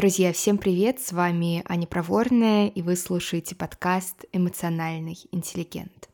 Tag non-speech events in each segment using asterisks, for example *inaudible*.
Друзья, всем привет! С вами Аня Проворная, и вы слушаете подкаст «Эмоциональный интеллигент».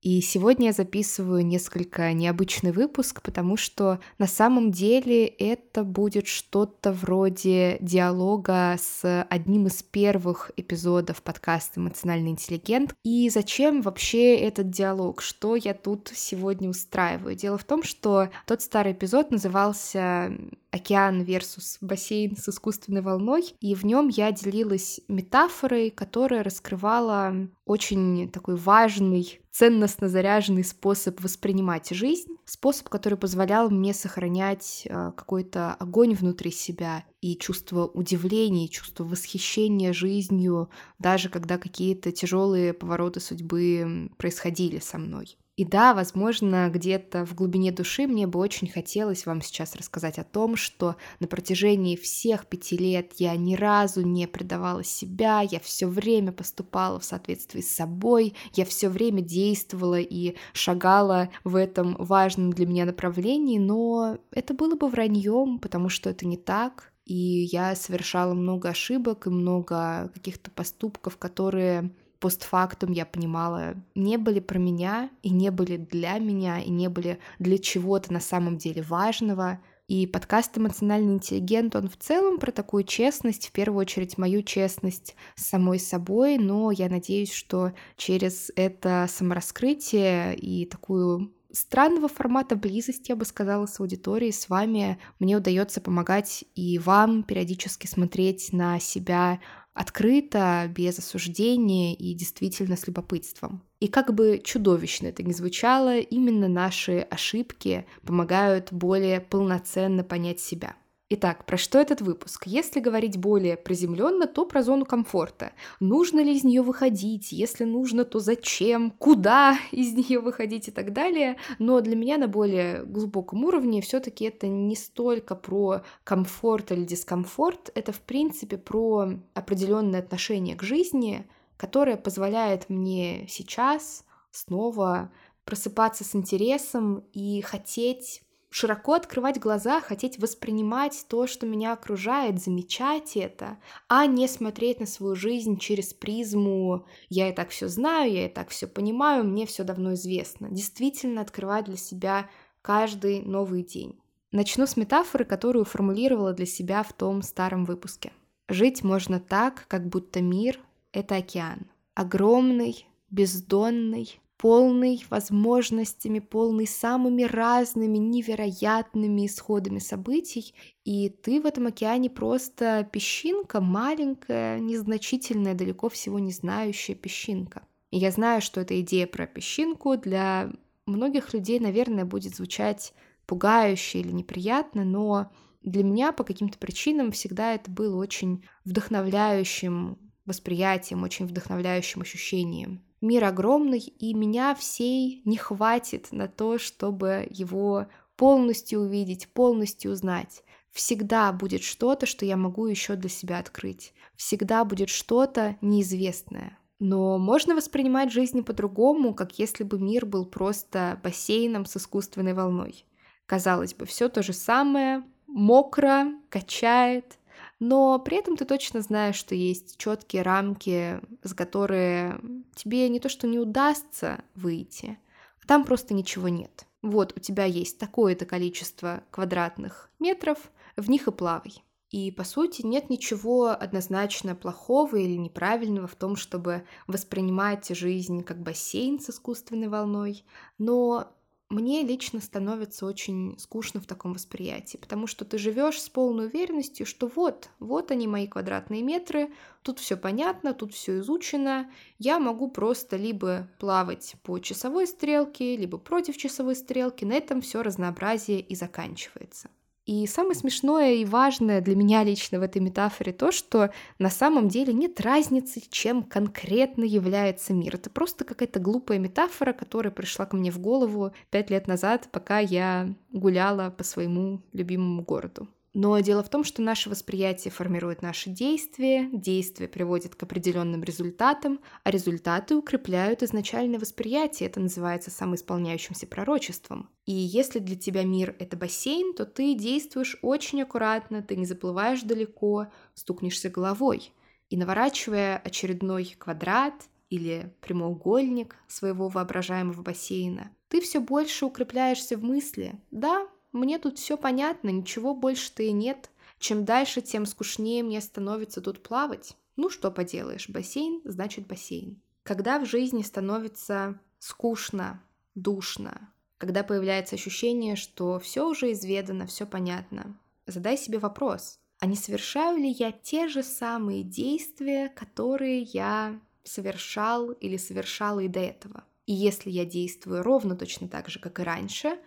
И сегодня я записываю несколько необычный выпуск, потому что на самом деле это будет что-то вроде диалога с одним из первых эпизодов подкаста «Эмоциональный интеллигент». И зачем вообще этот диалог? Что я тут сегодня устраиваю? Дело в том, что тот старый эпизод назывался океан versus бассейн с искусственной волной, и в нем я делилась метафорой, которая раскрывала очень такой важный, ценностно заряженный способ воспринимать жизнь, способ, который позволял мне сохранять э, какой-то огонь внутри себя и чувство удивления, чувство восхищения жизнью, даже когда какие-то тяжелые повороты судьбы происходили со мной. И да, возможно, где-то в глубине души мне бы очень хотелось вам сейчас рассказать о том, что на протяжении всех пяти лет я ни разу не предавала себя, я все время поступала в соответствии с собой, я все время действовала и шагала в этом важном для меня направлении, но это было бы враньем, потому что это не так. И я совершала много ошибок и много каких-то поступков, которые постфактум я понимала, не были про меня и не были для меня и не были для чего-то на самом деле важного. И подкаст «Эмоциональный интеллигент», он в целом про такую честность, в первую очередь мою честность с самой собой, но я надеюсь, что через это самораскрытие и такую странного формата близости, я бы сказала, с аудиторией, с вами мне удается помогать и вам периодически смотреть на себя открыто, без осуждения и действительно с любопытством. И как бы чудовищно это ни звучало, именно наши ошибки помогают более полноценно понять себя. Итак, про что этот выпуск? Если говорить более приземленно, то про зону комфорта. Нужно ли из нее выходить? Если нужно, то зачем? Куда из нее выходить и так далее? Но для меня на более глубоком уровне все-таки это не столько про комфорт или дискомфорт, это в принципе про определенное отношение к жизни, которое позволяет мне сейчас снова просыпаться с интересом и хотеть широко открывать глаза, хотеть воспринимать то, что меня окружает, замечать это, а не смотреть на свою жизнь через призму «я и так все знаю, я и так все понимаю, мне все давно известно». Действительно открывать для себя каждый новый день. Начну с метафоры, которую формулировала для себя в том старом выпуске. Жить можно так, как будто мир — это океан. Огромный, бездонный, полный возможностями, полный самыми разными, невероятными исходами событий, и ты в этом океане просто песчинка, маленькая, незначительная, далеко всего не знающая песчинка. И я знаю, что эта идея про песчинку для многих людей, наверное, будет звучать пугающе или неприятно, но для меня по каким-то причинам всегда это было очень вдохновляющим восприятием, очень вдохновляющим ощущением. Мир огромный, и меня всей не хватит на то, чтобы его полностью увидеть, полностью узнать. Всегда будет что-то, что я могу еще для себя открыть. Всегда будет что-то неизвестное. Но можно воспринимать жизнь по-другому, как если бы мир был просто бассейном с искусственной волной. Казалось бы, все то же самое, мокро, качает, но при этом ты точно знаешь, что есть четкие рамки, с которые тебе не то что не удастся выйти, а там просто ничего нет. Вот у тебя есть такое-то количество квадратных метров, в них и плавай. И, по сути, нет ничего однозначно плохого или неправильного в том, чтобы воспринимать жизнь как бассейн с искусственной волной, но мне лично становится очень скучно в таком восприятии, потому что ты живешь с полной уверенностью, что вот, вот они мои квадратные метры, тут все понятно, тут все изучено, я могу просто либо плавать по часовой стрелке, либо против часовой стрелки, на этом все разнообразие и заканчивается. И самое смешное и важное для меня лично в этой метафоре то, что на самом деле нет разницы, чем конкретно является мир. Это просто какая-то глупая метафора, которая пришла ко мне в голову пять лет назад, пока я гуляла по своему любимому городу. Но дело в том, что наше восприятие формирует наши действия, действия приводят к определенным результатам, а результаты укрепляют изначальное восприятие. Это называется самоисполняющимся пророчеством. И если для тебя мир — это бассейн, то ты действуешь очень аккуратно, ты не заплываешь далеко, стукнешься головой. И наворачивая очередной квадрат или прямоугольник своего воображаемого бассейна, ты все больше укрепляешься в мысли. Да, мне тут все понятно, ничего больше-то и нет. Чем дальше, тем скучнее мне становится тут плавать. Ну что поделаешь, бассейн значит бассейн. Когда в жизни становится скучно, душно, когда появляется ощущение, что все уже изведано, все понятно, задай себе вопрос, а не совершаю ли я те же самые действия, которые я совершал или совершала и до этого? И если я действую ровно точно так же, как и раньше,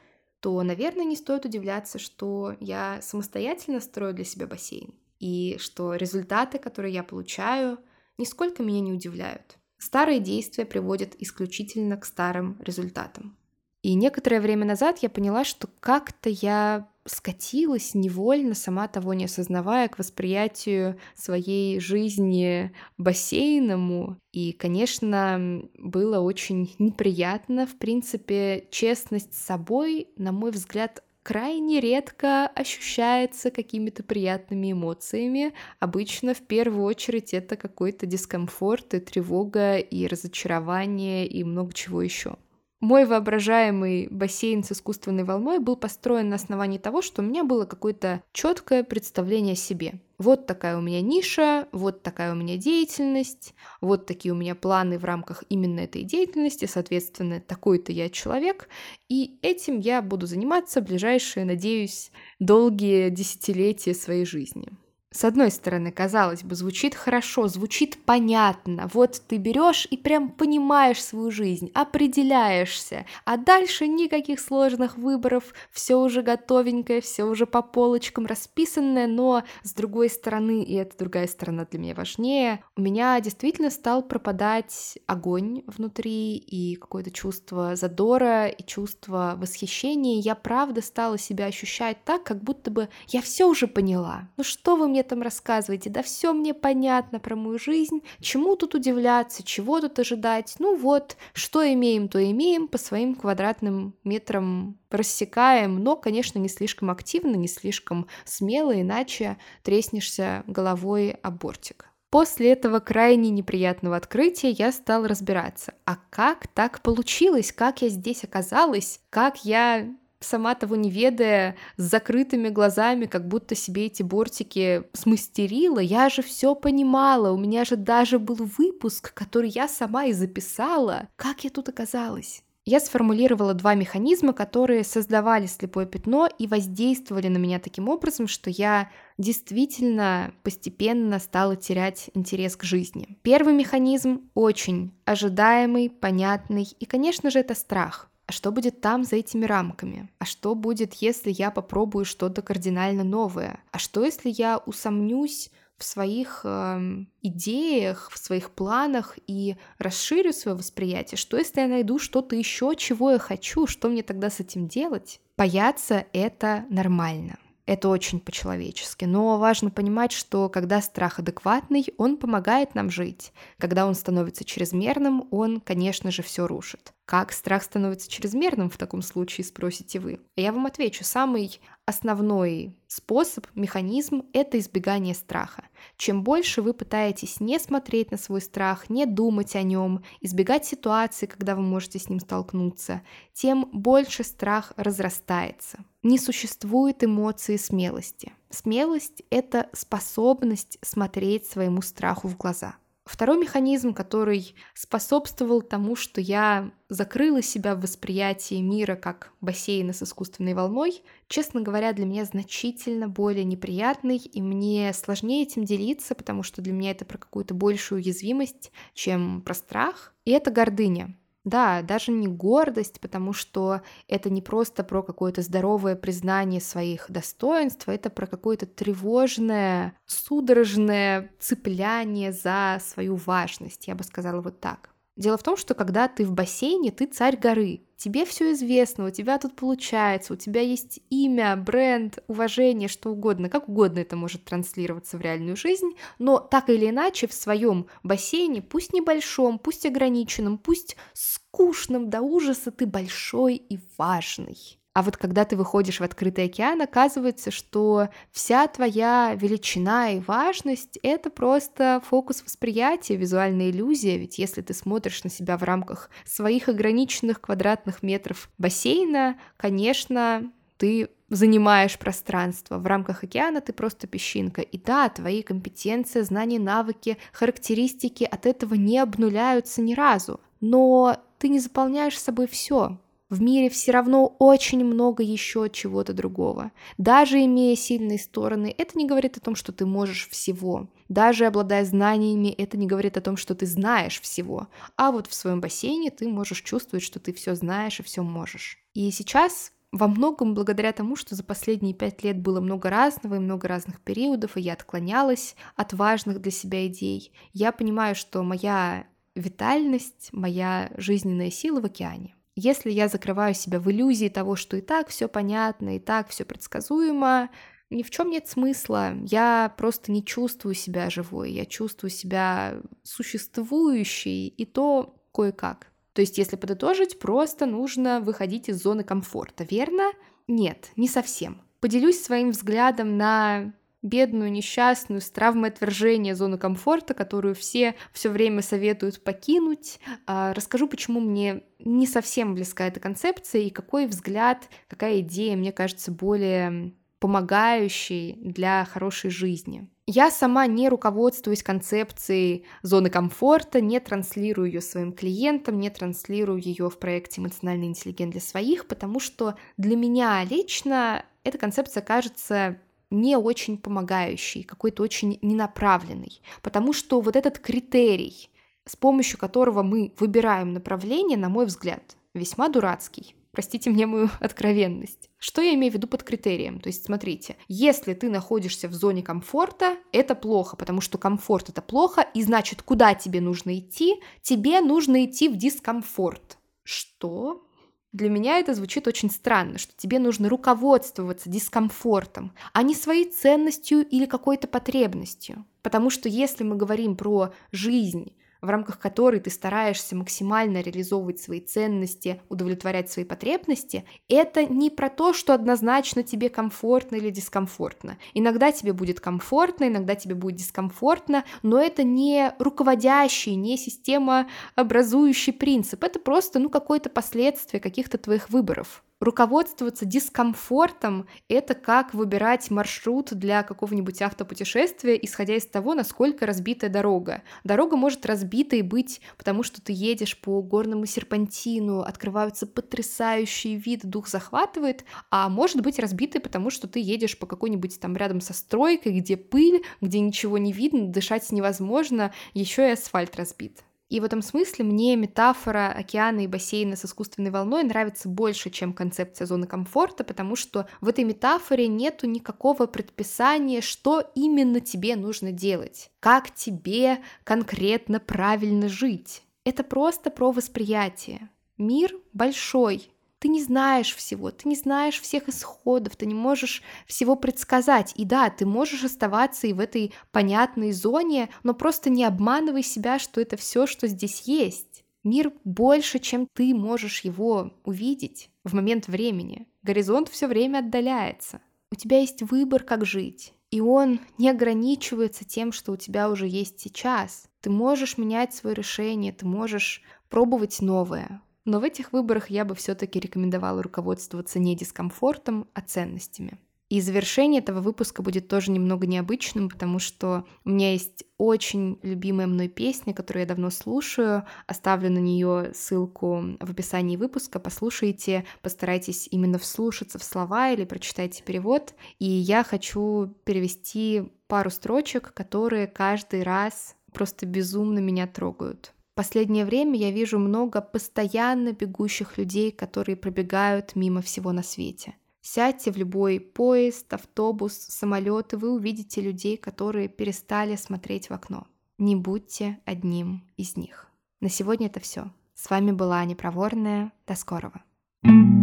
то, наверное, не стоит удивляться, что я самостоятельно строю для себя бассейн, и что результаты, которые я получаю, нисколько меня не удивляют. Старые действия приводят исключительно к старым результатам. И некоторое время назад я поняла, что как-то я скатилась невольно, сама того не осознавая, к восприятию своей жизни бассейному. И, конечно, было очень неприятно. В принципе, честность с собой, на мой взгляд, крайне редко ощущается какими-то приятными эмоциями. Обычно в первую очередь это какой-то дискомфорт и тревога и разочарование и много чего еще. Мой воображаемый бассейн с искусственной волной был построен на основании того, что у меня было какое-то четкое представление о себе. Вот такая у меня ниша, вот такая у меня деятельность, вот такие у меня планы в рамках именно этой деятельности, соответственно, такой-то я человек, и этим я буду заниматься в ближайшие, надеюсь, долгие десятилетия своей жизни. С одной стороны, казалось бы, звучит хорошо, звучит понятно. Вот ты берешь и прям понимаешь свою жизнь, определяешься, а дальше никаких сложных выборов, все уже готовенькое, все уже по полочкам расписанное, но с другой стороны, и эта другая сторона для меня важнее, у меня действительно стал пропадать огонь внутри и какое-то чувство задора и чувство восхищения. Я правда стала себя ощущать так, как будто бы я все уже поняла. Ну что вы мне мне там рассказываете? Да все мне понятно про мою жизнь, чему тут удивляться, чего тут ожидать. Ну вот, что имеем, то имеем, по своим квадратным метрам рассекаем, но, конечно, не слишком активно, не слишком смело, иначе треснешься головой об бортик. После этого крайне неприятного открытия я стал разбираться, а как так получилось, как я здесь оказалась, как я сама того не ведая, с закрытыми глазами, как будто себе эти бортики смастерила. Я же все понимала, у меня же даже был выпуск, который я сама и записала. Как я тут оказалась? Я сформулировала два механизма, которые создавали слепое пятно и воздействовали на меня таким образом, что я действительно постепенно стала терять интерес к жизни. Первый механизм очень ожидаемый, понятный, и, конечно же, это страх. А что будет там за этими рамками? А что будет, если я попробую что-то кардинально новое? А что, если я усомнюсь в своих э, идеях, в своих планах и расширю свое восприятие? Что, если я найду что-то еще, чего я хочу? Что мне тогда с этим делать? Бояться — это нормально. Это очень по-человечески. Но важно понимать, что когда страх адекватный, он помогает нам жить. Когда он становится чрезмерным, он, конечно же, все рушит. Как страх становится чрезмерным в таком случае, спросите вы? Я вам отвечу, самый основной способ, механизм — это избегание страха. Чем больше вы пытаетесь не смотреть на свой страх, не думать о нем, избегать ситуации, когда вы можете с ним столкнуться, тем больше страх разрастается. Не существует эмоции смелости. Смелость — это способность смотреть своему страху в глаза. Второй механизм, который способствовал тому, что я закрыла себя в восприятии мира как бассейна с искусственной волной, честно говоря, для меня значительно более неприятный, и мне сложнее этим делиться, потому что для меня это про какую-то большую уязвимость, чем про страх. И это гордыня. Да, даже не гордость, потому что это не просто про какое-то здоровое признание своих достоинств, это про какое-то тревожное, судорожное цепляние за свою важность, я бы сказала вот так. Дело в том, что когда ты в бассейне, ты царь горы, тебе все известно, у тебя тут получается, у тебя есть имя, бренд, уважение, что угодно, как угодно это может транслироваться в реальную жизнь, но так или иначе в своем бассейне, пусть небольшом, пусть ограниченном, пусть скучном до ужаса, ты большой и важный. А вот когда ты выходишь в открытый океан, оказывается, что вся твоя величина и важность — это просто фокус восприятия, визуальная иллюзия. Ведь если ты смотришь на себя в рамках своих ограниченных квадратных метров бассейна, конечно, ты занимаешь пространство. В рамках океана ты просто песчинка. И да, твои компетенции, знания, навыки, характеристики от этого не обнуляются ни разу. Но ты не заполняешь собой все. В мире все равно очень много еще чего-то другого. Даже имея сильные стороны, это не говорит о том, что ты можешь всего. Даже обладая знаниями, это не говорит о том, что ты знаешь всего. А вот в своем бассейне ты можешь чувствовать, что ты все знаешь и все можешь. И сейчас во многом благодаря тому, что за последние пять лет было много разного и много разных периодов, и я отклонялась от важных для себя идей, я понимаю, что моя витальность, моя жизненная сила в океане. Если я закрываю себя в иллюзии того, что и так все понятно, и так все предсказуемо, ни в чем нет смысла. Я просто не чувствую себя живой, я чувствую себя существующей, и то кое-как. То есть, если подытожить, просто нужно выходить из зоны комфорта, верно? Нет, не совсем. Поделюсь своим взглядом на бедную, несчастную, с травмой отвержения зону комфорта, которую все все время советуют покинуть. А, расскажу, почему мне не совсем близка эта концепция и какой взгляд, какая идея мне кажется более помогающей для хорошей жизни. Я сама не руководствуюсь концепцией зоны комфорта, не транслирую ее своим клиентам, не транслирую ее в проекте «Эмоциональный интеллигент» для своих, потому что для меня лично эта концепция кажется не очень помогающий, какой-то очень ненаправленный, потому что вот этот критерий, с помощью которого мы выбираем направление, на мой взгляд, весьма дурацкий. Простите мне мою *laughs* откровенность. Что я имею в виду под критерием? То есть, смотрите, если ты находишься в зоне комфорта, это плохо, потому что комфорт это плохо, и значит, куда тебе нужно идти? Тебе нужно идти в дискомфорт. Что? Для меня это звучит очень странно, что тебе нужно руководствоваться дискомфортом, а не своей ценностью или какой-то потребностью. Потому что если мы говорим про жизнь, в рамках которой ты стараешься максимально реализовывать свои ценности, удовлетворять свои потребности, это не про то, что однозначно тебе комфортно или дискомфортно. Иногда тебе будет комфортно, иногда тебе будет дискомфортно, но это не руководящий, не система образующий принцип, это просто ну, какое-то последствие каких-то твоих выборов. Руководствоваться дискомфортом — это как выбирать маршрут для какого-нибудь автопутешествия, исходя из того, насколько разбитая дорога. Дорога может разбитой быть, потому что ты едешь по горному серпантину, открываются потрясающие виды, дух захватывает, а может быть разбитой, потому что ты едешь по какой-нибудь там рядом со стройкой, где пыль, где ничего не видно, дышать невозможно, еще и асфальт разбит. И в этом смысле мне метафора океана и бассейна с искусственной волной нравится больше, чем концепция зоны комфорта, потому что в этой метафоре нету никакого предписания, что именно тебе нужно делать, как тебе конкретно правильно жить. Это просто про восприятие. Мир большой, ты не знаешь всего, ты не знаешь всех исходов, ты не можешь всего предсказать. И да, ты можешь оставаться и в этой понятной зоне, но просто не обманывай себя, что это все, что здесь есть. Мир больше, чем ты можешь его увидеть в момент времени. Горизонт все время отдаляется. У тебя есть выбор, как жить. И он не ограничивается тем, что у тебя уже есть сейчас. Ты можешь менять свое решение, ты можешь пробовать новое. Но в этих выборах я бы все-таки рекомендовала руководствоваться не дискомфортом, а ценностями. И завершение этого выпуска будет тоже немного необычным, потому что у меня есть очень любимая мной песня, которую я давно слушаю. Оставлю на нее ссылку в описании выпуска. Послушайте, постарайтесь именно вслушаться в слова или прочитайте перевод. И я хочу перевести пару строчек, которые каждый раз просто безумно меня трогают последнее время я вижу много постоянно бегущих людей, которые пробегают мимо всего на свете. Сядьте в любой поезд, автобус, самолет, и вы увидите людей, которые перестали смотреть в окно. Не будьте одним из них. На сегодня это все. С вами была Аня Проворная. До скорого. thank you